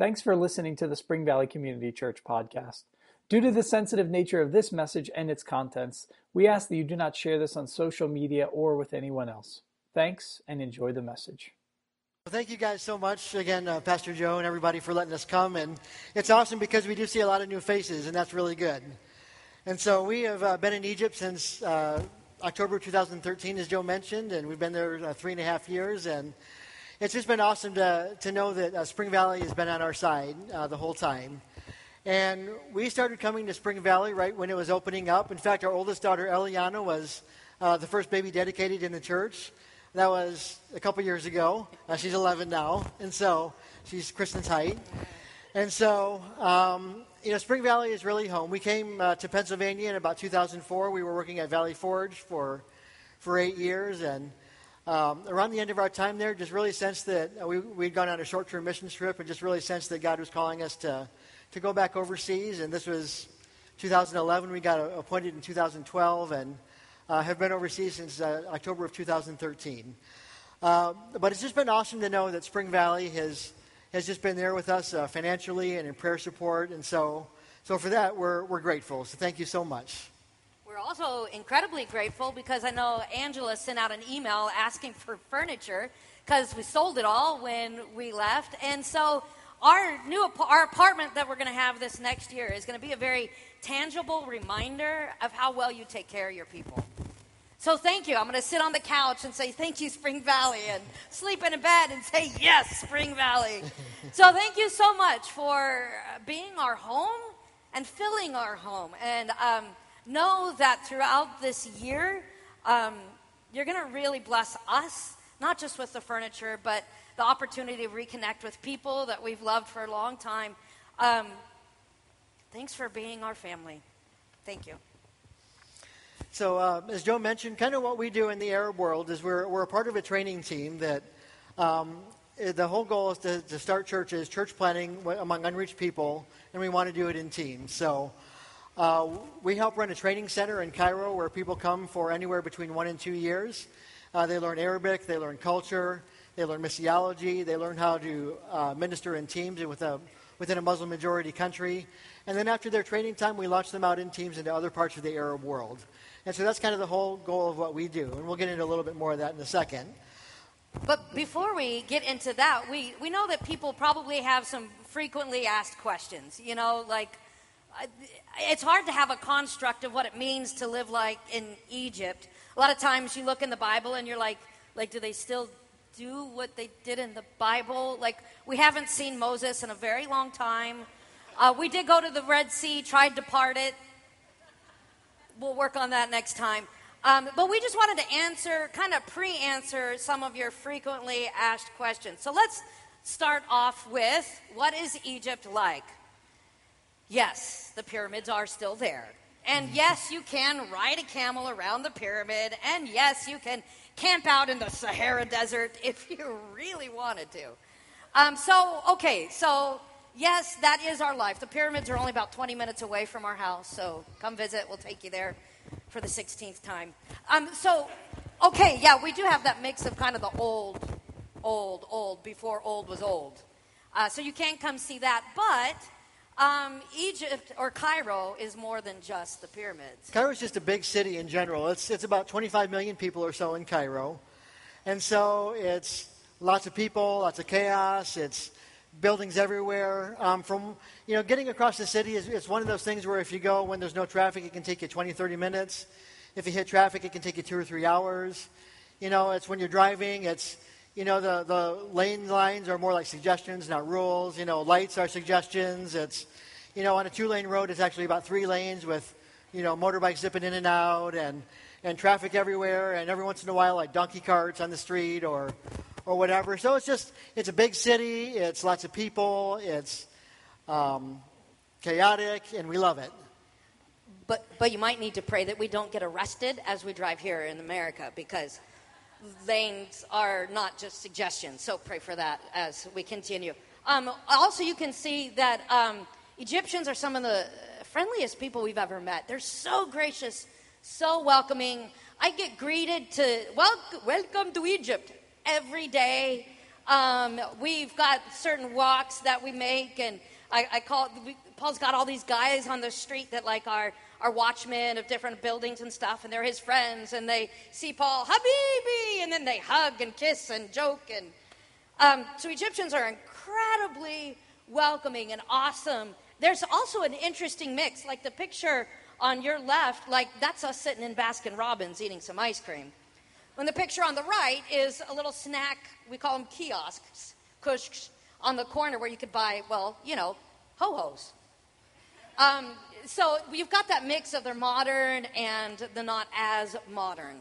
Thanks for listening to the Spring Valley Community Church podcast. Due to the sensitive nature of this message and its contents, we ask that you do not share this on social media or with anyone else. Thanks and enjoy the message. Well, thank you guys so much again, uh, Pastor Joe and everybody for letting us come. And it's awesome because we do see a lot of new faces, and that's really good. And so we have uh, been in Egypt since uh, October 2013, as Joe mentioned, and we've been there uh, three and a half years. And it's just been awesome to, to know that uh, Spring Valley has been on our side uh, the whole time. And we started coming to Spring Valley right when it was opening up. In fact, our oldest daughter, Eliana, was uh, the first baby dedicated in the church. That was a couple years ago. Uh, she's 11 now, and so she's Kristen's height. And so, um, you know, Spring Valley is really home. We came uh, to Pennsylvania in about 2004. We were working at Valley Forge for, for eight years, and um, around the end of our time there, just really sensed that uh, we, we'd gone on a short term mission trip and just really sensed that God was calling us to, to go back overseas. And this was 2011. We got appointed in 2012 and uh, have been overseas since uh, October of 2013. Uh, but it's just been awesome to know that Spring Valley has, has just been there with us uh, financially and in prayer support. And so, so for that, we're, we're grateful. So thank you so much. We're also incredibly grateful because I know Angela sent out an email asking for furniture because we sold it all when we left. And so our new our apartment that we're going to have this next year is going to be a very tangible reminder of how well you take care of your people. So thank you. I'm going to sit on the couch and say thank you, Spring Valley, and sleep in a bed and say yes, Spring Valley. so thank you so much for being our home and filling our home. And um, know that throughout this year, um, you're going to really bless us, not just with the furniture, but the opportunity to reconnect with people that we've loved for a long time. Um, thanks for being our family. Thank you. So, uh, as Joe mentioned, kind of what we do in the Arab world is we're, we're a part of a training team that um, the whole goal is to, to start churches, church planting among unreached people, and we want to do it in teams. So, uh, we help run a training center in Cairo where people come for anywhere between one and two years. Uh, they learn Arabic, they learn culture, they learn missiology, they learn how to uh, minister in teams with a, within a Muslim majority country. And then after their training time, we launch them out in teams into other parts of the Arab world. And so that's kind of the whole goal of what we do. And we'll get into a little bit more of that in a second. But before we get into that, we, we know that people probably have some frequently asked questions. You know, like, it's hard to have a construct of what it means to live like in Egypt. A lot of times you look in the Bible and you're like, like, do they still do what they did in the Bible? Like, we haven't seen Moses in a very long time. Uh, we did go to the Red Sea, tried to part it. We'll work on that next time. Um, but we just wanted to answer, kind of pre answer some of your frequently asked questions. So let's start off with what is Egypt like? Yes, the pyramids are still there. And yes, you can ride a camel around the pyramid. And yes, you can camp out in the Sahara Desert if you really wanted to. Um, so, okay, so yes, that is our life. The pyramids are only about 20 minutes away from our house. So come visit. We'll take you there for the 16th time. Um, so, okay, yeah, we do have that mix of kind of the old, old, old, before old was old. Uh, so you can come see that. But um, Egypt or Cairo is more than just the pyramids. Cairo is just a big city in general. It's, it's about 25 million people or so in Cairo. And so it's lots of people, lots of chaos. It's buildings everywhere. Um, from, you know, getting across the city is it's one of those things where if you go when there's no traffic, it can take you 20, 30 minutes. If you hit traffic, it can take you two or three hours. You know, it's when you're driving, it's, you know, the, the lane lines are more like suggestions, not rules. You know, lights are suggestions. It's, you know, on a two lane road, it's actually about three lanes with, you know, motorbikes zipping in and out and, and traffic everywhere. And every once in a while, like donkey carts on the street or, or whatever. So it's just, it's a big city. It's lots of people. It's um, chaotic, and we love it. But, but you might need to pray that we don't get arrested as we drive here in America because lanes are not just suggestions. So pray for that as we continue. Um, also, you can see that um, Egyptians are some of the friendliest people we've ever met. They're so gracious, so welcoming. I get greeted to well, welcome to Egypt every day. Um, we've got certain walks that we make, and I, I call we, Paul's got all these guys on the street that like are are watchmen of different buildings and stuff, and they're his friends, and they see Paul, Habibi, and then they hug and kiss and joke, and um, so Egyptians are incredibly welcoming and awesome. There's also an interesting mix, like the picture on your left, like that's us sitting in Baskin Robbins eating some ice cream. When the picture on the right is a little snack, we call them kiosks, kushks, on the corner where you could buy, well, you know, ho hos. Um, so you've got that mix of the modern and the not as modern.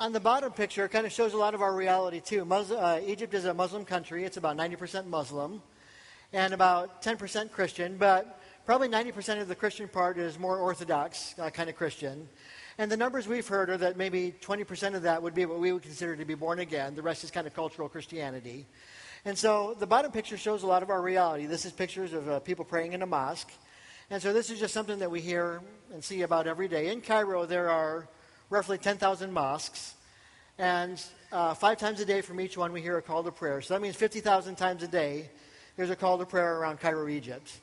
On the bottom picture, it kind of shows a lot of our reality too. Uh, Egypt is a Muslim country. It's about 90% Muslim and about 10% Christian, but probably 90% of the Christian part is more Orthodox uh, kind of Christian. And the numbers we've heard are that maybe 20% of that would be what we would consider to be born again. The rest is kind of cultural Christianity. And so the bottom picture shows a lot of our reality. This is pictures of uh, people praying in a mosque. And so this is just something that we hear and see about every day. In Cairo, there are roughly 10,000 mosques. And uh, five times a day from each one, we hear a call to prayer. So that means 50,000 times a day, there's a call to prayer around Cairo, Egypt.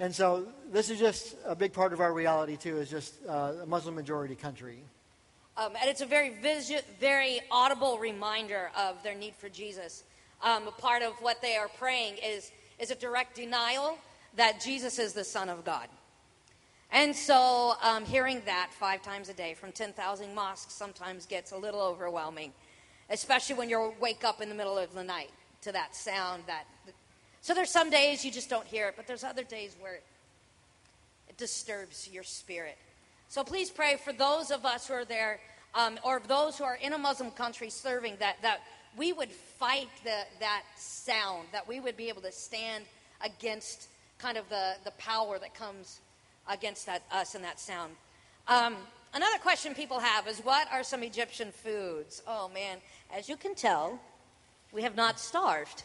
And so this is just a big part of our reality, too, is just uh, a Muslim majority country. Um, and it's a very very audible reminder of their need for Jesus. Um, part of what they are praying is, is a direct denial that Jesus is the Son of God. And so um, hearing that five times a day from 10,000 mosques sometimes gets a little overwhelming, especially when you wake up in the middle of the night to that sound. That So there's some days you just don't hear it, but there's other days where it, disturbs your spirit. So please pray for those of us who are there um, or those who are in a Muslim country serving that, that we would fight the, that sound, that we would be able to stand against kind of the, the power that comes against that, us and that sound. Um, another question people have is what are some Egyptian foods? Oh man, as you can tell, we have not starved.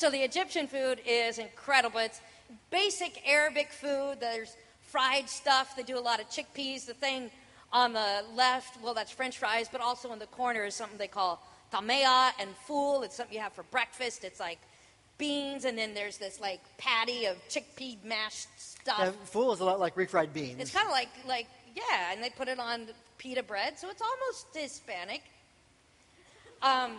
So the Egyptian food is incredible. It's basic Arabic food. There's fried stuff. They do a lot of chickpeas. The thing on the left, well, that's French fries, but also in the corner is something they call tamea and fool. It's something you have for breakfast. It's like beans, and then there's this like patty of chickpea mashed stuff. Yeah, fool is a lot like refried beans. It's kind of like like yeah, and they put it on pita bread, so it's almost Hispanic. Um,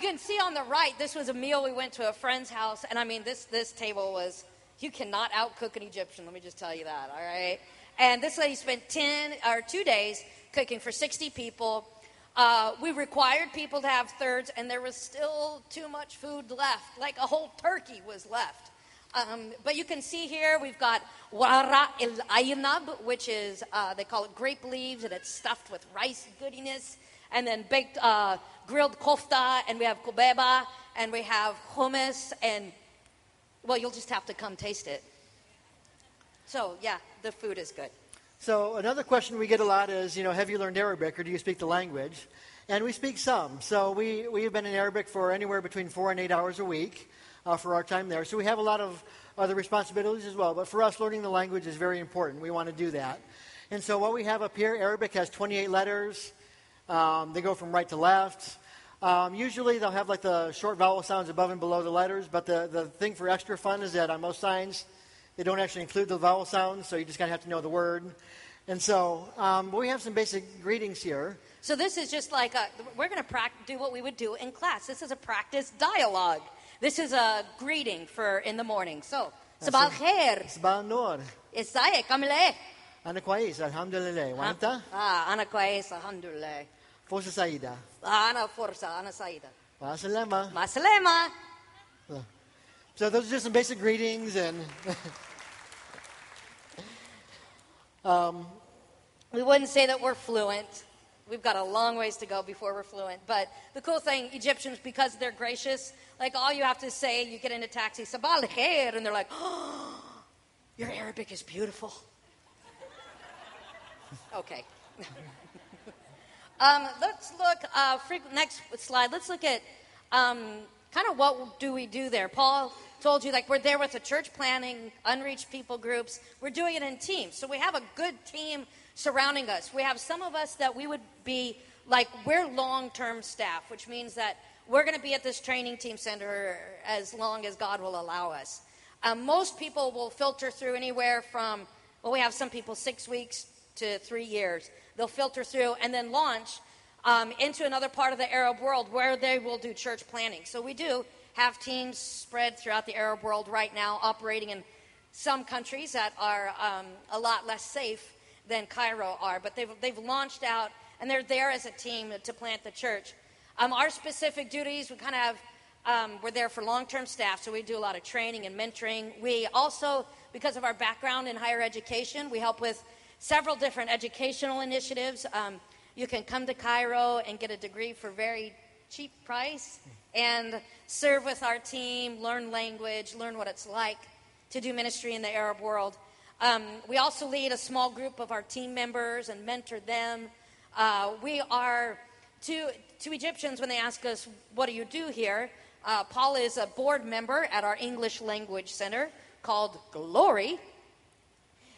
you can see on the right, this was a meal we went to a friend's house, and I mean this this table was you cannot outcook an Egyptian. Let me just tell you that. All right, and this lady spent ten or two days cooking for sixty people. Uh, we required people to have thirds, and there was still too much food left. Like a whole turkey was left. Um, but you can see here we've got wara el aynab, which is, uh, they call it grape leaves, and it's stuffed with rice goodiness. And then baked, uh, grilled kofta, and we have kubeba, and we have hummus, and, well, you'll just have to come taste it. So, yeah, the food is good. So another question we get a lot is, you know, have you learned Arabic or do you speak the language? And we speak some. So we, we have been in Arabic for anywhere between four and eight hours a week uh, for our time there. So we have a lot of other responsibilities as well. But for us, learning the language is very important. We want to do that. And so what we have up here, Arabic has 28 letters. Um, they go from right to left. Um, usually they'll have like the short vowel sounds above and below the letters. But the, the thing for extra fun is that on most signs, they don't actually include the vowel sounds, so you just kind of have to know the word. And so um, we have some basic greetings here. So this is just like a, we're going to do what we would do in class. This is a practice dialogue. This is a greeting for in the morning. So, sabal khair. Sabal nur. Isaye, Ana kwais, alhamdulillah. Eh. Wanta? Ah, ah ana kwais, alhamdulillah. Eh. Força saída. Ah. Ah, ana forza, ana saída. Masalama. Masalema. So those are just some basic greetings and um, We wouldn't say that we're fluent. We've got a long ways to go before we're fluent. But the cool thing, Egyptians, because they're gracious, like all you have to say, you get in a taxi, sabal khair, and they're like, oh, your Arabic is beautiful. Okay. um, let's look, uh, next slide, let's look at um, kind of what do we do there. Paul told you, like, we're there with the church planting, unreached people groups. We're doing it in teams. So we have a good team surrounding us. We have some of us that we would be like, we're long term staff, which means that we're going to be at this training team center as long as God will allow us. Um, most people will filter through anywhere from, well, we have some people six weeks to three years. They'll filter through and then launch um, into another part of the Arab world where they will do church planting. So we do have teams spread throughout the Arab world right now, operating in some countries that are um, a lot less safe than Cairo are, but they've, they've launched out and they're there as a team to plant the church. Um, our specific duties, we kind of have, um, we're there for long term staff, so we do a lot of training and mentoring. We also, because of our background in higher education, we help with several different educational initiatives. Um, you can come to Cairo and get a degree for very cheap price and serve with our team, learn language, learn what it's like to do ministry in the Arab world. Um, we also lead a small group of our team members and mentor them. Uh, we are to, to Egyptians when they ask us, What do you do here? Uh, Paul is a board member at our English Language Center called Glory.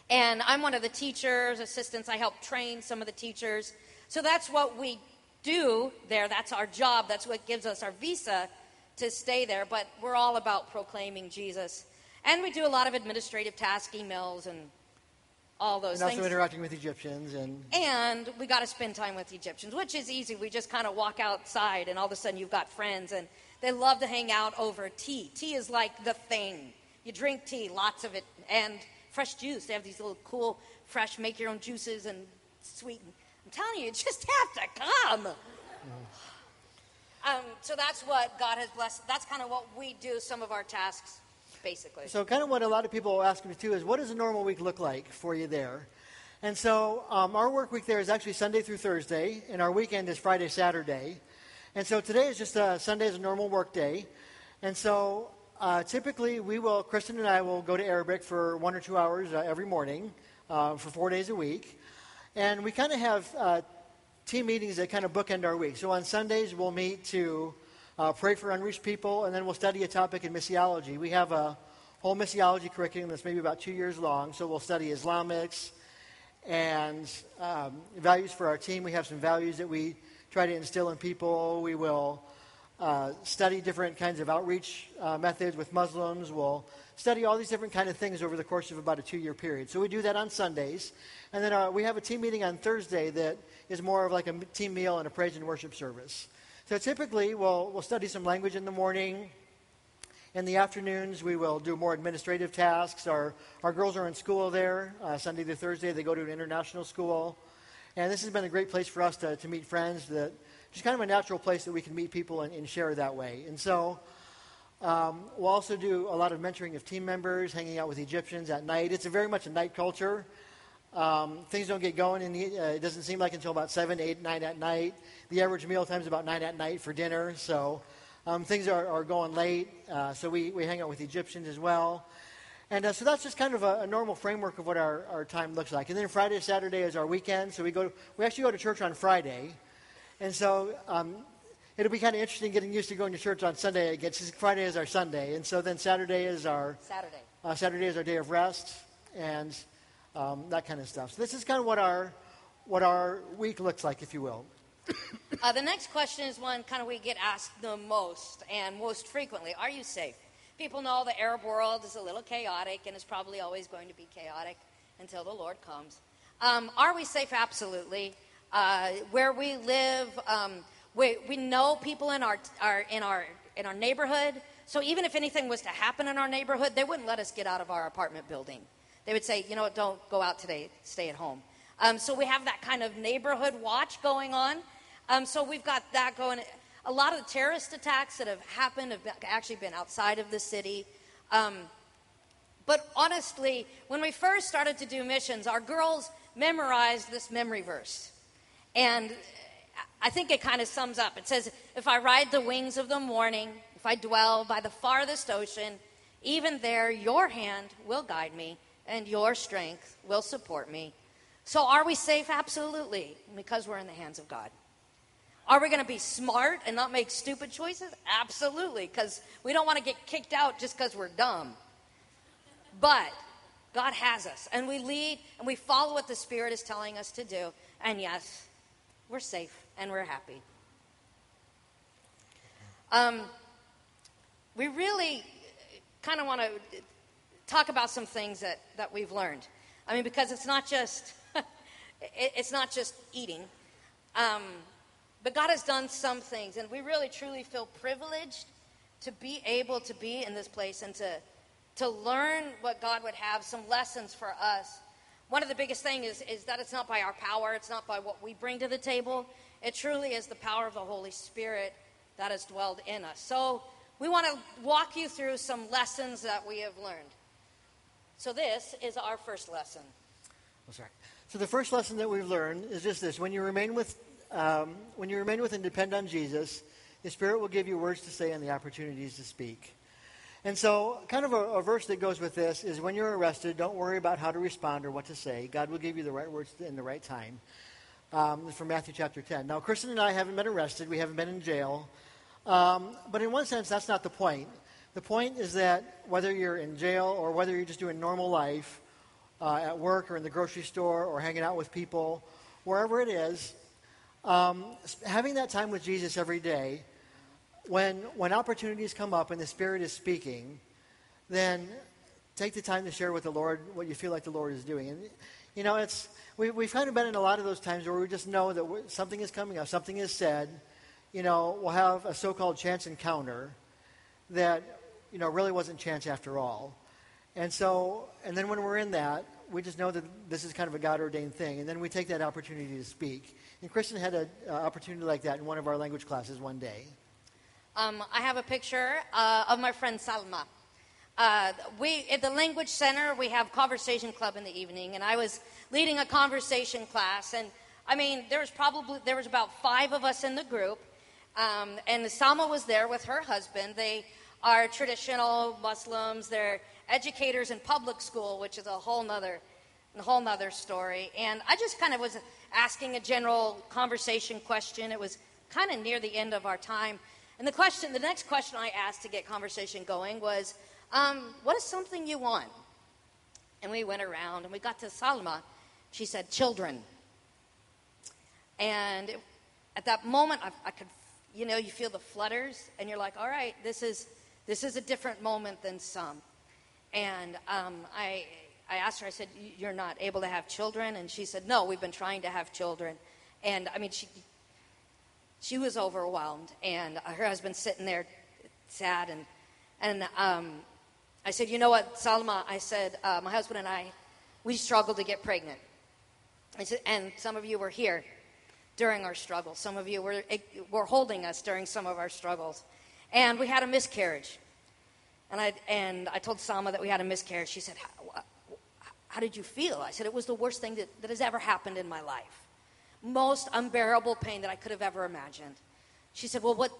And I'm one of the teachers, assistants. I help train some of the teachers. So that's what we do there. That's our job. That's what gives us our visa to stay there. But we're all about proclaiming Jesus. And we do a lot of administrative tasks, emails, and all those and things. also interacting with Egyptians and and we got to spend time with Egyptians, which is easy. We just kind of walk outside, and all of a sudden you've got friends, and they love to hang out over tea. Tea is like the thing. You drink tea, lots of it, and fresh juice. They have these little cool, fresh, make your own juices and sweet. I'm telling you, you just have to come. Um, so that's what God has blessed. That's kind of what we do. Some of our tasks basically. So, kind of what a lot of people ask me too is, what does a normal week look like for you there? And so, um, our work week there is actually Sunday through Thursday, and our weekend is Friday, Saturday. And so, today is just a, Sunday is a normal work day. And so, uh, typically, we will, Kristen and I will go to Arabic for one or two hours uh, every morning uh, for four days a week. And we kind of have uh, team meetings that kind of bookend our week. So, on Sundays, we'll meet to uh, pray for unreached people, and then we'll study a topic in missiology. We have a whole missiology curriculum that's maybe about two years long, so we'll study Islamics and um, values for our team. We have some values that we try to instill in people. We will uh, study different kinds of outreach uh, methods with Muslims. We'll study all these different kind of things over the course of about a two-year period. So we do that on Sundays, and then uh, we have a team meeting on Thursday that is more of like a team meal and a praise and worship service. So typically, we'll, we'll study some language in the morning. In the afternoons, we will do more administrative tasks. Our, our girls are in school there, uh, Sunday to Thursday. They go to an international school. And this has been a great place for us to, to meet friends, that, just kind of a natural place that we can meet people and, and share that way. And so um, we'll also do a lot of mentoring of team members, hanging out with Egyptians at night. It's a very much a night culture. Um, things don't get going, and uh, it doesn't seem like until about 7, 8, 9 at night. The average meal time is about 9 at night for dinner, so um, things are, are, going late. Uh, so we, we hang out with Egyptians as well. And uh, so that's just kind of a, a, normal framework of what our, our time looks like. And then Friday, Saturday is our weekend. So we, go, we actually go to church on Friday. And so um, it'll be kind of interesting getting used to going to church on Sunday. Again, Friday is our Sunday. And so then Saturday is our Saturday. Uh, Saturday is our day of rest. And um, that kind of stuff. So this is kind of what our what our week looks like, if you will. uh, the next question is one kind of we get asked the most and most frequently: Are you safe? People know the Arab world is a little chaotic and is probably always going to be chaotic until the Lord comes. Um, are we safe? Absolutely. Uh, where we live, um, we, we know people in our, our, in, our, in our neighborhood. So even if anything was to happen in our neighborhood, they wouldn't let us get out of our apartment building. They would say, you know, don't go out today, stay at home. Um, so we have that kind of neighborhood watch going on. Um, so we've got that going. A lot of the terrorist attacks that have happened have actually been outside of the city. Um, but honestly, when we first started to do missions, our girls memorized this memory verse. And I think it kind of sums up. It says, If I ride the wings of the morning, if I dwell by the farthest ocean, even there your hand will guide me and your strength will support me. So, are we safe? Absolutely, because we're in the hands of God. Are we going to be smart and not make stupid choices? Absolutely, because we don't want to get kicked out just because we're dumb. But God has us, and we lead and we follow what the Spirit is telling us to do. And yes, we're safe and we're happy. Um, we really kind of want to talk about some things that, that we've learned. I mean, because it's not just it, it's not just eating, um, but God has done some things, and we really truly feel privileged to be able to be in this place and to to learn what God would have, some lessons for us. One of the biggest things is, is that it's not by our power, it's not by what we bring to the table. It truly is the power of the Holy Spirit that has dwelled in us. So we want to walk you through some lessons that we have learned. So this is our first lesson. Oh, sorry. So the first lesson that we've learned is just this: when you remain with, um, when you remain with and depend on Jesus, the Spirit will give you words to say and the opportunities to speak. And so, kind of a, a, verse that goes with this is when you're arrested, don't worry about how to respond or what to say. God will give you the right words in the right time. Um, from Matthew chapter 10. Now, Kristen and I haven't been arrested, we haven't been in jail. Um, but in one sense, that's not the point. The point is that whether you're in jail or whether you're just doing normal life uh, at work or in the grocery store or hanging out with people, wherever it is, um, having that time with Jesus every day when, when opportunities come up and the Spirit is speaking, then take the time to share with the Lord what you feel like the Lord is doing. And, you know, it's, we, we've kind of been in a lot of those times where we just know that something is coming up, something is said. You know, we'll have a so called chance encounter that, you know, really wasn't chance after all. And so, and then when we're in that, we just know that this is kind of a God ordained thing. And then we take that opportunity to speak. And Kristen had an opportunity like that in one of our language classes one day. Um, I have a picture uh, of my friend Salma. Uh, we at the language center we have conversation club in the evening, and I was leading a conversation class, and I mean there was probably there was about five of us in the group, um, and Salma was there with her husband. They are traditional Muslims. They're educators in public school, which is a whole nother a whole nother story. And I just kind of was asking a general conversation question. It was kind of near the end of our time. And the question, the next question I asked to get conversation going was, um, "What is something you want?" And we went around and we got to Salma. She said, "Children." And it, at that moment, I, I could, you know, you feel the flutters, and you're like, "All right, this is this is a different moment than some." And um, I I asked her, I said, "You're not able to have children?" And she said, "No, we've been trying to have children." And I mean, she she was overwhelmed, and her husband sitting there sad. And, and um, I said, You know what, Salma? I said, uh, My husband and I, we struggled to get pregnant. I said, And some of you were here during our struggle. Some of you were, eh, were holding us during some of our struggles. And we had a miscarriage. And I, and I told Salma that we had a miscarriage. She said, how, how did you feel? I said, It was the worst thing that, that has ever happened in my life most unbearable pain that I could have ever imagined. She said, Well, what,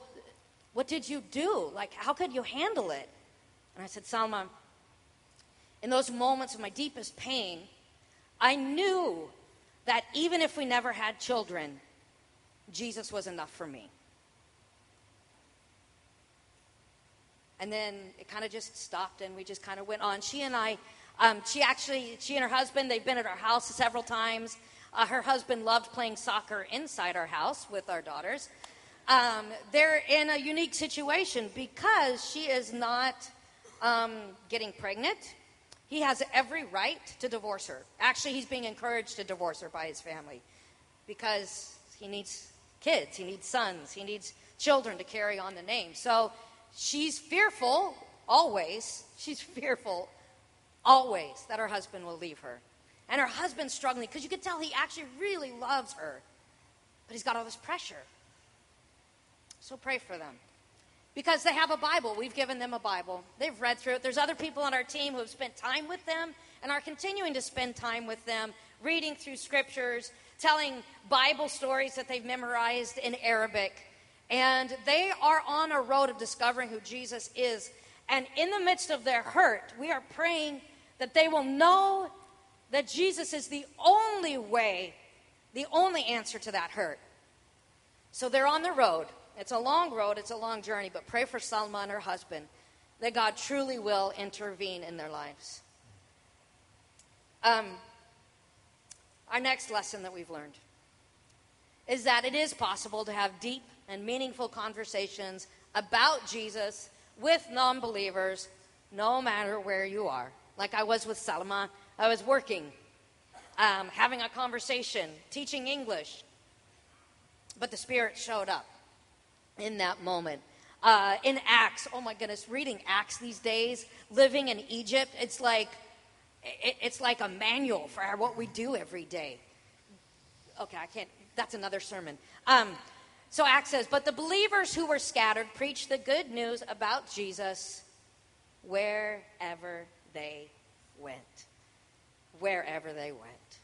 what did you do? Like, how could you handle it? And I said, Salma, in those moments of my deepest pain, I knew that even if we never had children, Jesus was enough for me. And then it kind of just stopped and we just kind of went on. She and I, um, she actually, she and her husband, they've been at our house several times. Uh, her husband loved playing soccer inside our house with our daughters. Um, they're in a unique situation because she is not um, getting pregnant. He has every right to divorce her. Actually, he's being encouraged to divorce her by his family because he needs kids, he needs sons, he needs children to carry on the name. So she's fearful always. She's fearful always that her husband will leave her. And her husband's struggling because you can tell he actually really loves her. But he's got all this pressure. So pray for them. Because they have a Bible. We've given them a Bible. They've read through it. There's other people on our team who have spent time with them and are continuing to spend time with them, reading through scriptures, telling Bible stories that they've memorized in Arabic. And they are on a road of discovering who Jesus is. And in the midst of their hurt, we are praying that they will know that Jesus is the only way, the only answer to that hurt. So they're on the road. It's a long road, it's a long journey, but pray for Salma and her husband that God truly will intervene in their lives. Um, our next lesson that we've learned is that it is possible to have deep and meaningful conversations about Jesus with non believers, no matter where you are. Like I was with Salama, I was working, um, having a conversation, teaching English. But the Spirit showed up in that moment. Uh, in Acts, oh my goodness, reading Acts these days, living in Egypt, it's like it, it's like a manual for what we do every day. Okay, I can't. That's another sermon. Um, so Acts says, but the believers who were scattered preached the good news about Jesus wherever they went. Wherever they went.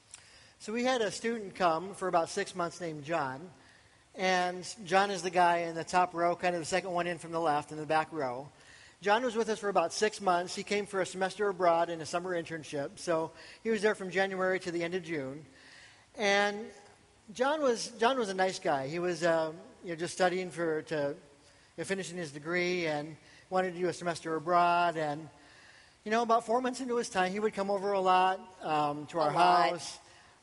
So we had a student come for about six months named John. And John is the guy in the top row, kind of the second one in from the left in the back row. John was with us for about six months. He came for a semester abroad and a summer internship. So he was there from January to the end of June. And John was John was a nice guy. He was um, you know just studying for to you know, finishing his degree and wanted to do a semester abroad. And you know, about four months into his time, he would come over a lot um, to our A house.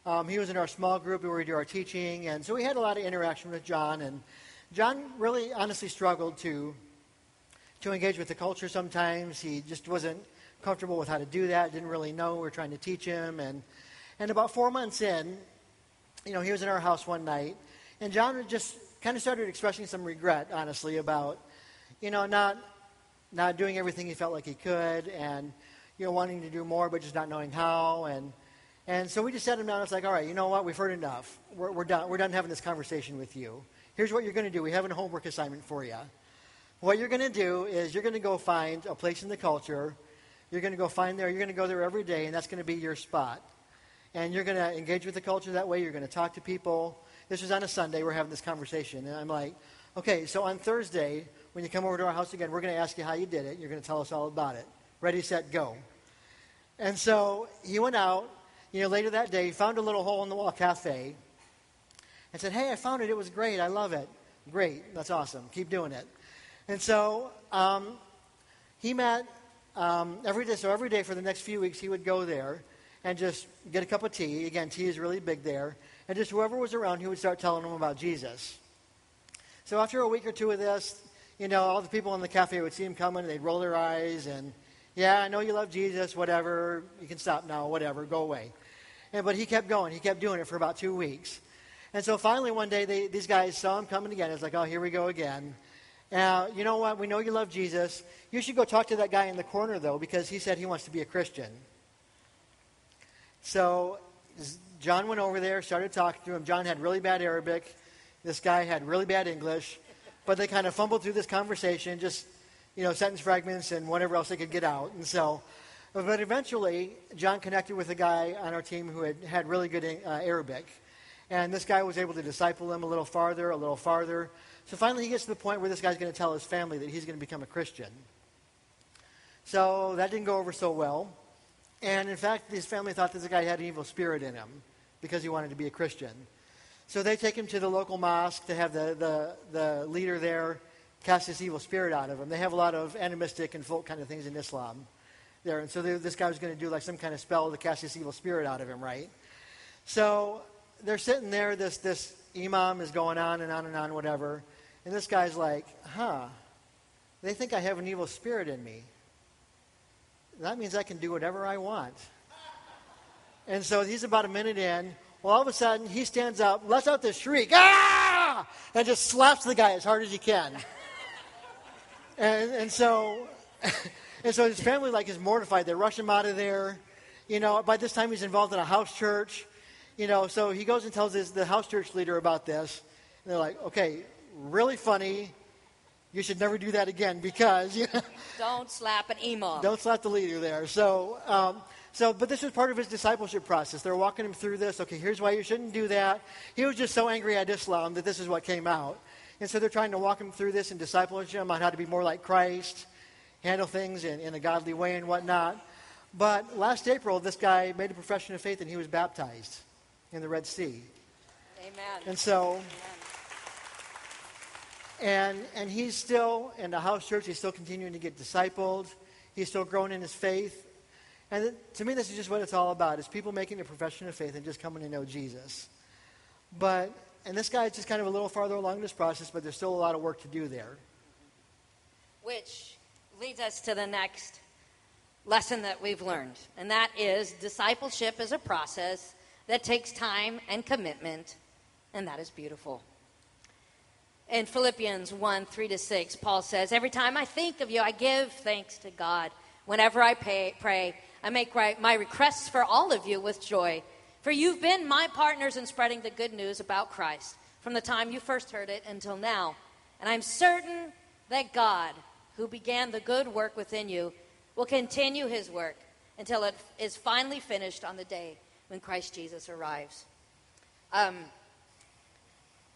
Um, he was in our small group where we do our teaching, and so we had a lot of interaction with John. And John really, honestly, struggled to to engage with the culture. Sometimes he just wasn't comfortable with how to do that. Didn't really know. We were trying to teach him, and and about four months in, you know, he was in our house one night, and John just kind of started expressing some regret, honestly, about, you know, not not doing everything he felt like he could, and you know, wanting to do more but just not knowing how, and and so we just sat him down. It's like, all right, you know what? We've heard enough. We're, we're done. We're done having this conversation with you. Here's what you're going to do. We have a homework assignment for you. What you're going to do is you're going to go find a place in the culture. You're going to go find there. You're going to go there every day, and that's going to be your spot and you're going to engage with the culture that way. You're going to talk to people. This was on a Sunday. We're having this conversation, and I'm like, okay, so on Thursday, when you come over to our house again, we're going to ask you how you did it. You're going to tell us all about it. Ready, set, go. And so he went out. You know, later that day, he found a little hole in the wall cafe, and said, "Hey, I found it. It was great. I love it. Great. That's awesome. Keep doing it." And so um, he met um, every day. So every day for the next few weeks, he would go there and just get a cup of tea. Again, tea is really big there. And just whoever was around, he would start telling them about Jesus. So after a week or two of this, you know, all the people in the cafe would see him coming, and they'd roll their eyes, and yeah, I know you love Jesus, whatever. You can stop now, whatever, go away. And, but he kept going. He kept doing it for about two weeks. And so finally, one day, they, these guys saw him coming again. It's like, oh, here we go again. Now, you know what? We know you love Jesus. You should go talk to that guy in the corner, though, because he said he wants to be a Christian. So John went over there, started talking to him. John had really bad Arabic. This guy had really bad English. But they kind of fumbled through this conversation, just, you know, sentence fragments and whatever else they could get out. And so, but eventually, John connected with a guy on our team who had had really good uh, Arabic. And this guy was able to disciple him a little farther, a little farther. So finally, he gets to the point where this guy's going to tell his family that he's going to become a Christian. So that didn't go over so well. And in fact, his family thought this guy had an evil spirit in him because he wanted to be a Christian. So they take him to the local mosque to have the, the, the leader there cast this evil spirit out of him. They have a lot of animistic and folk kind of things in Islam there. And so this guy was going to do like some kind of spell to cast this evil spirit out of him, right? So they're sitting there, this, this imam is going on and on and on, whatever. And this guy's like, huh, they think I have an evil spirit in me that means I can do whatever I want. And so he's about a minute in. Well, all of a sudden, he stands up, lets out this shriek, ah! And just slaps the guy as hard as he can. And, and so, and so his family like is mortified. They rush him out of there. You know, by this time he's involved in a house church. You know, so he goes and tells his, the house church leader about this. And they're like, okay, really funny you should never do that again because you know, don't slap an imam. Don't slap the leader there. So, um, so, but this was part of his discipleship process. They're walking him through this. Okay, here's why you shouldn't do that. He was just so angry at Islam that this is what came out. And so they're trying to walk him through this and discipleship him on how to be more like Christ, handle things in, in a godly way and whatnot. But last April, this guy made a profession of faith and he was baptized in the Red Sea. Amen. And so. Amen. And, and he's still in the house church. He's still continuing to get discipled. He's still growing in his faith. And to me, this is just what it's all about. is people making a profession of faith and just coming to know Jesus. But, and this guy is just kind of a little farther along in this process, but there's still a lot of work to do there. which leads us to the next lesson that we've learned, and that is discipleship is a process that takes time and commitment, and that is beautiful. In Philippians 1 3 to 6, Paul says, Every time I think of you, I give thanks to God. Whenever I pay, pray, I make my requests for all of you with joy. For you've been my partners in spreading the good news about Christ from the time you first heard it until now. And I'm certain that God, who began the good work within you, will continue his work until it is finally finished on the day when Christ Jesus arrives. Um,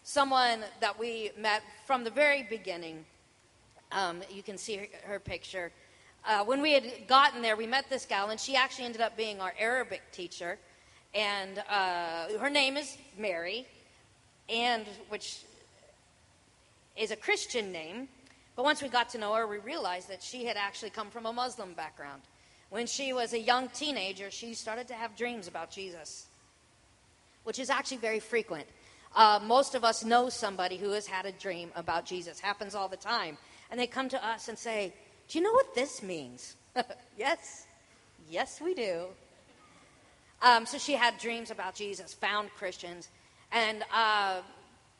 someone that we met from the very beginning, um, you can see her, her picture. Uh, when we had gotten there, we met this gal, and she actually ended up being our Arabic teacher. And uh, her name is Mary, and which is a Christian name. But once we got to know her, we realized that she had actually come from a Muslim background. When she was a young teenager, she started to have dreams about Jesus, which is actually very frequent. Uh, most of us know somebody who has had a dream about Jesus. Happens all the time. And they come to us and say, Do you know what this means? yes. Yes, we do. Um, so she had dreams about Jesus, found Christians, and uh,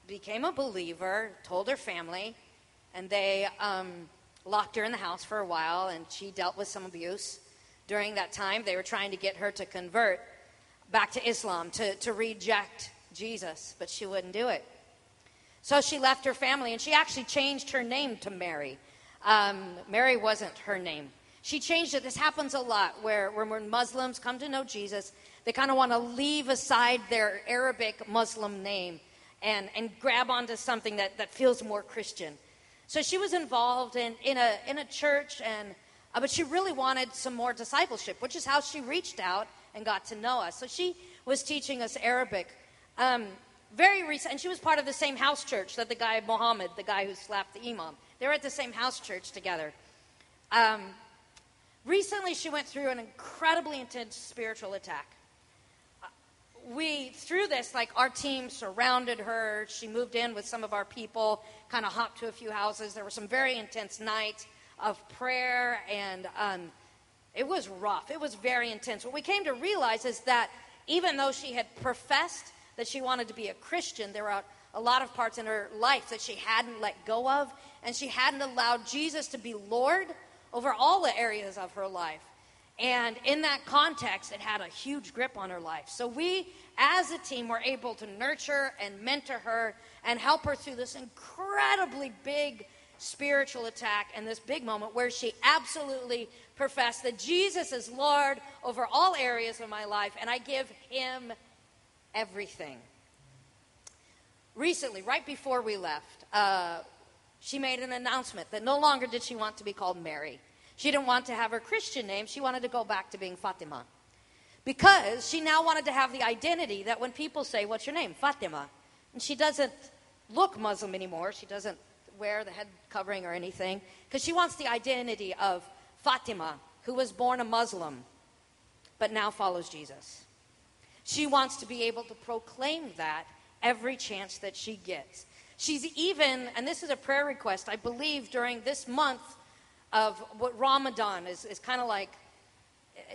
became a believer, told her family, and they um, locked her in the house for a while, and she dealt with some abuse. During that time, they were trying to get her to convert back to Islam, to, to reject Jesus, but she wouldn't do it. So she left her family, and she actually changed her name to Mary. Um, Mary wasn't her name. She changed it. This happens a lot where, when Muslims come to know Jesus, they kind of want to leave aside their Arabic Muslim name and, and grab onto something that, that feels more Christian. So she was involved in, in, a, in a church, and, uh, but she really wanted some more discipleship, which is how she reached out and got to know us. So she was teaching us Arabic. Um, very recent, and she was part of the same house church that the guy Mohammed, the guy who slapped the imam. They were at the same house church together. Um, recently, she went through an incredibly intense spiritual attack. We through this like our team surrounded her. She moved in with some of our people kind of hopped to a few houses. There were some very intense nights of prayer and um, it was rough. It was very intense. What we came to realize is that even though she had professed that she wanted to be a christian there were a lot of parts in her life that she hadn't let go of and she hadn't allowed jesus to be lord over all the areas of her life and in that context, it had a huge grip on her life. So we, as a team, were able to nurture and mentor her and help her through this incredibly big spiritual attack and this big moment where she absolutely professed that Jesus is Lord over all areas of my life and I give him everything. Recently, right before we left, uh, she made an announcement that no longer did she want to be called Mary she didn't want to have her Christian name. She wanted to go back to being Fatima. Because she now wanted to have the identity that when people say, What's your name? Fatima. And she doesn't look Muslim anymore. She doesn't wear the head covering or anything. Because she wants the identity of Fatima, who was born a Muslim, but now follows Jesus. She wants to be able to proclaim that every chance that she gets. She's even, and this is a prayer request, I believe during this month of what Ramadan is, is kind of like,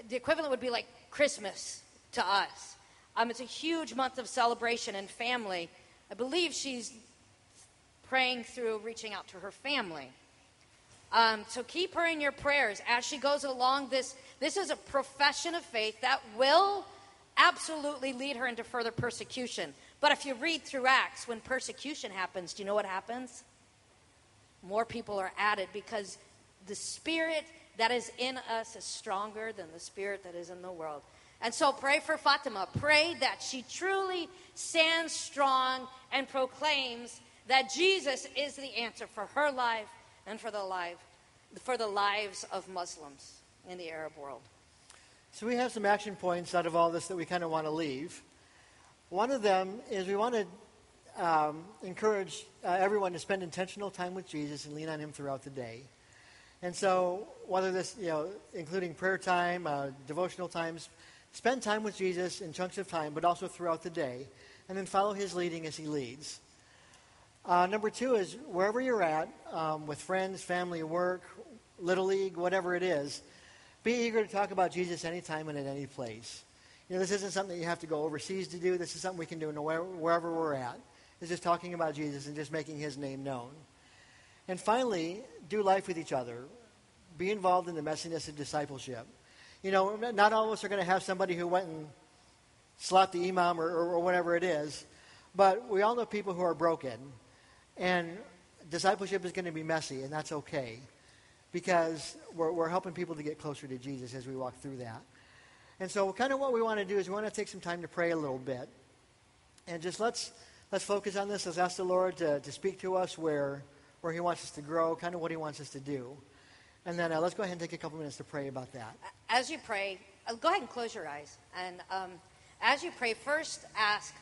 the equivalent would be like Christmas to us. Um, it's a huge month of celebration and family. I believe she's praying through reaching out to her family. Um, so keep her in your prayers as she goes along this. This is a profession of faith that will absolutely lead her into further persecution. But if you read through Acts, when persecution happens, do you know what happens? More people are added because the spirit that is in us is stronger than the spirit that is in the world. And so pray for Fatima. Pray that she truly stands strong and proclaims that Jesus is the answer for her life and for the life for the lives of Muslims in the Arab world. So we have some action points out of all this that we kind of want to leave. One of them is we want to um, encourage uh, everyone to spend intentional time with Jesus and lean on Him throughout the day. And so, whether this, you know, including prayer time, uh, devotional times, spend time with Jesus in chunks of time, but also throughout the day, and then follow his leading as he leads. Uh, number two is wherever you're at, um, with friends, family, work, little league, whatever it is, be eager to talk about Jesus anytime and at any place. You know, this isn't something you have to go overseas to do. This is something we can do wherever we're at. It's just talking about Jesus and just making his name known. And finally, do life with each other. Be involved in the messiness of discipleship. You know, not all of us are going to have somebody who went and slapped the imam or, or, or whatever it is, but we all know people who are broken. And discipleship is going to be messy, and that's okay because we're, we're helping people to get closer to Jesus as we walk through that. And so, kind of what we want to do is we want to take some time to pray a little bit. And just let's, let's focus on this. Let's ask the Lord to, to speak to us where, where He wants us to grow, kind of what He wants us to do. And then uh, let's go ahead and take a couple minutes to pray about that. As you pray, uh, go ahead and close your eyes. And um, as you pray, first ask,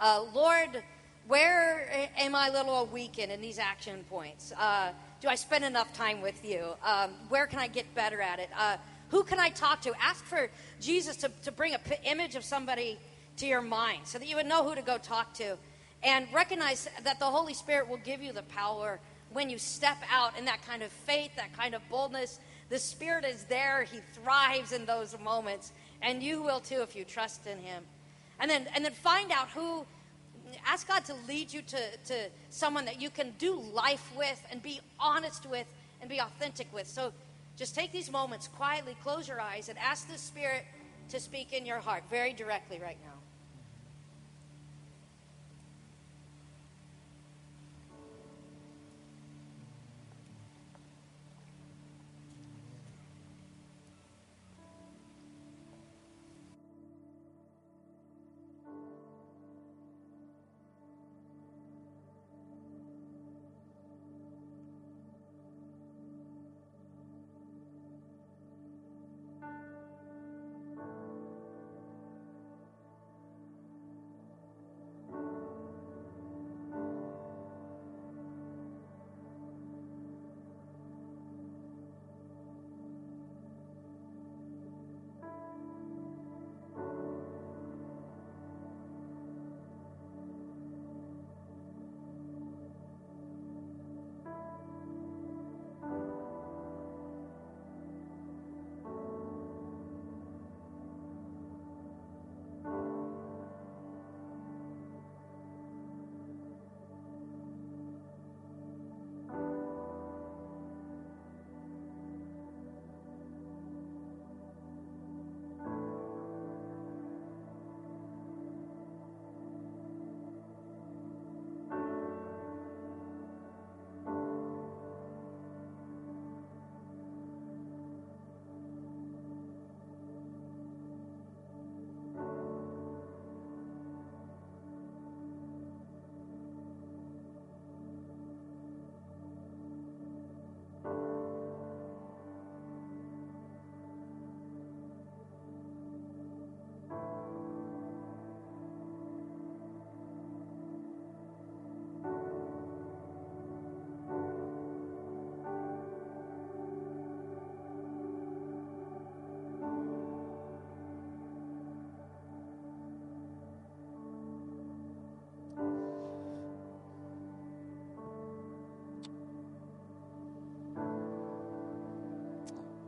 uh, Lord, where am I a little weakened in these action points? Uh, do I spend enough time with you? Um, where can I get better at it? Who can I talk to? Ask for Jesus to, to bring an p- image of somebody to your mind so that you would know who to go talk to. And recognize that the Holy Spirit will give you the power when you step out in that kind of faith, that kind of boldness. The Spirit is there, He thrives in those moments. And you will too if you trust in Him. And then, and then find out who ask God to lead you to, to someone that you can do life with and be honest with and be authentic with. So just take these moments quietly, close your eyes, and ask the Spirit to speak in your heart very directly right now.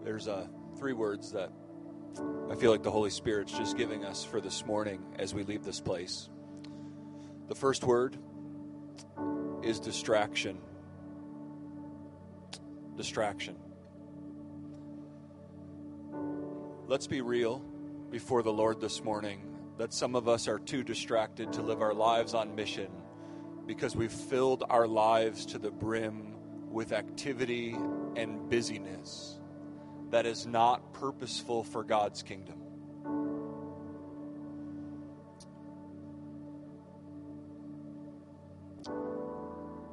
There's uh, three words that I feel like the Holy Spirit's just giving us for this morning as we leave this place. The first word is distraction. Distraction. Let's be real before the Lord this morning that some of us are too distracted to live our lives on mission because we've filled our lives to the brim with activity and busyness that is not purposeful for God's kingdom.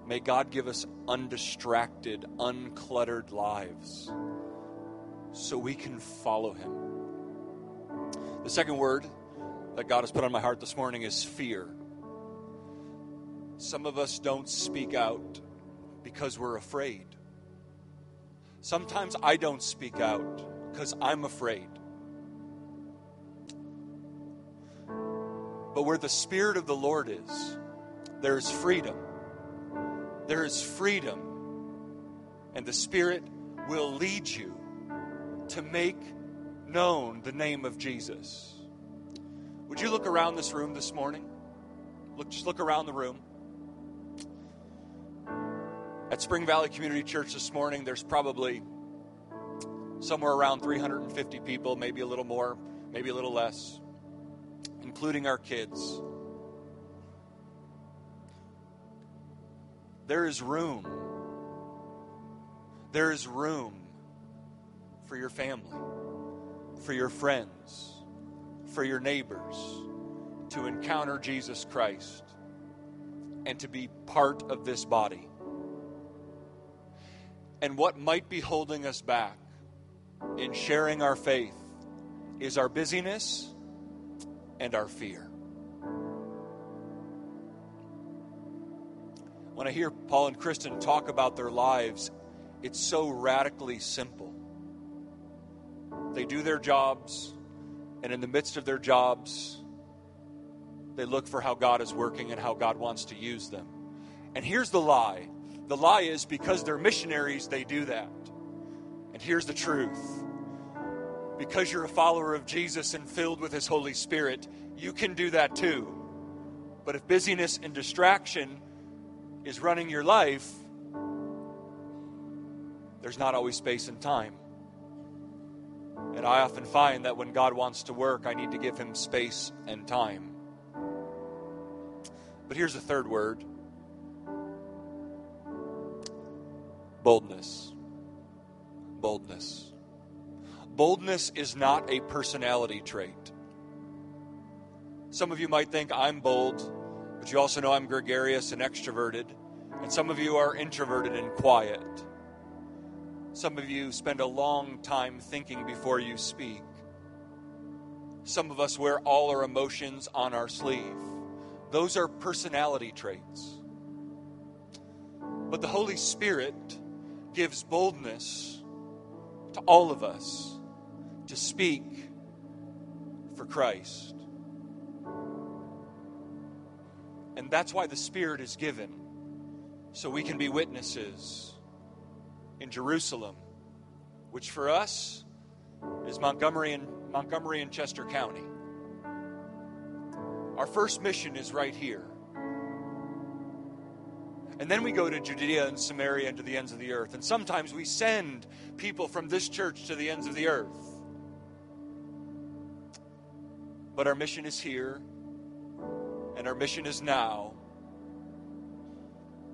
May God give us undistracted, uncluttered lives so we can follow Him. The second word that God has put on my heart this morning is fear. Some of us don't speak out because we're afraid. Sometimes I don't speak out because I'm afraid. But where the Spirit of the Lord is, there's freedom. there is freedom, and the Spirit will lead you to make known the name of Jesus. Would you look around this room this morning? Look, just look around the room. At Spring Valley Community Church this morning, there's probably somewhere around 350 people, maybe a little more, maybe a little less, including our kids. There is room. There is room for your family, for your friends, for your neighbors to encounter Jesus Christ and to be part of this body. And what might be holding us back in sharing our faith is our busyness and our fear. When I hear Paul and Kristen talk about their lives, it's so radically simple. They do their jobs, and in the midst of their jobs, they look for how God is working and how God wants to use them. And here's the lie the lie is because they're missionaries, they do that. And here's the truth because you're a follower of Jesus and filled with His Holy Spirit, you can do that too. But if busyness and distraction is running your life, there's not always space and time. And I often find that when God wants to work, I need to give Him space and time. But here's the third word boldness. Boldness. Boldness is not a personality trait. Some of you might think I'm bold, but you also know I'm gregarious and extroverted. And some of you are introverted and quiet. Some of you spend a long time thinking before you speak. Some of us wear all our emotions on our sleeve. Those are personality traits. But the Holy Spirit gives boldness to all of us to speak for Christ. And that's why the Spirit is given, so we can be witnesses in Jerusalem, which for us is Montgomery and Montgomery and Chester County. Our first mission is right here. And then we go to Judea and Samaria and to the ends of the earth. And sometimes we send people from this church to the ends of the earth. But our mission is here, and our mission is now.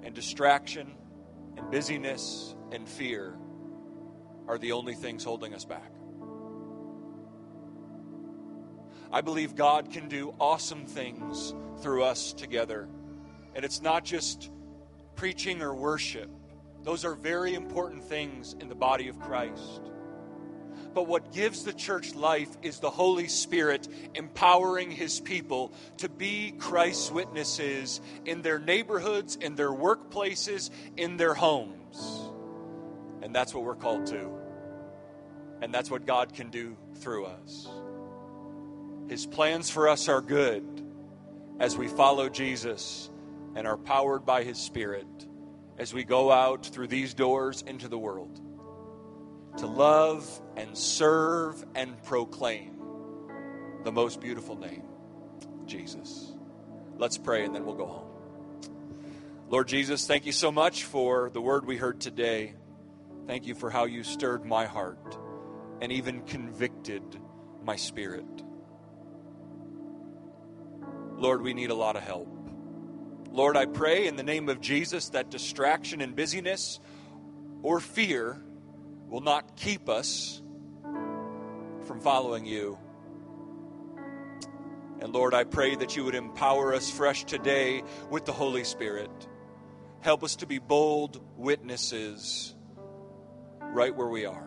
And distraction and busyness and fear are the only things holding us back. I believe God can do awesome things through us together. And it's not just preaching or worship, those are very important things in the body of Christ. But what gives the church life is the Holy Spirit empowering His people to be Christ's witnesses in their neighborhoods, in their workplaces, in their homes. And that's what we're called to. And that's what God can do through us. His plans for us are good as we follow Jesus and are powered by His Spirit as we go out through these doors into the world to love and serve and proclaim the most beautiful name, Jesus. Let's pray and then we'll go home. Lord Jesus, thank you so much for the word we heard today. Thank you for how you stirred my heart and even convicted my spirit. Lord, we need a lot of help. Lord, I pray in the name of Jesus that distraction and busyness or fear will not keep us from following you. And Lord, I pray that you would empower us fresh today with the Holy Spirit. Help us to be bold witnesses right where we are.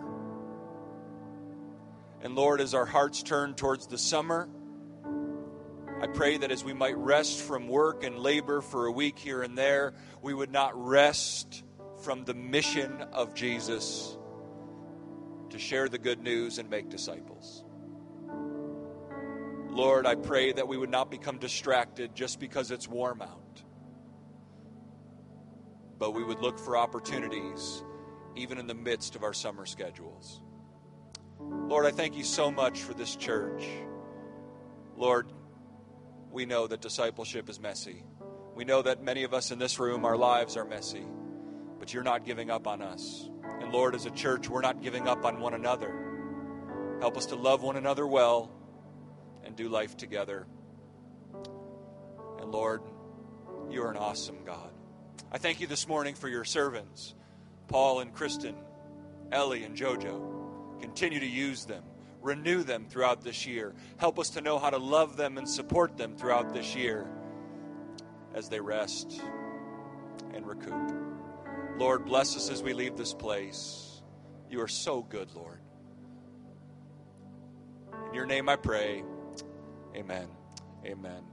And Lord, as our hearts turn towards the summer, I pray that as we might rest from work and labor for a week here and there, we would not rest from the mission of Jesus to share the good news and make disciples. Lord, I pray that we would not become distracted just because it's warm out, but we would look for opportunities even in the midst of our summer schedules. Lord, I thank you so much for this church. Lord, we know that discipleship is messy. We know that many of us in this room, our lives are messy, but you're not giving up on us. And Lord, as a church, we're not giving up on one another. Help us to love one another well and do life together. And Lord, you are an awesome God. I thank you this morning for your servants, Paul and Kristen, Ellie and Jojo. Continue to use them, renew them throughout this year. Help us to know how to love them and support them throughout this year as they rest and recoup. Lord, bless us as we leave this place. You are so good, Lord. In your name I pray. Amen. Amen.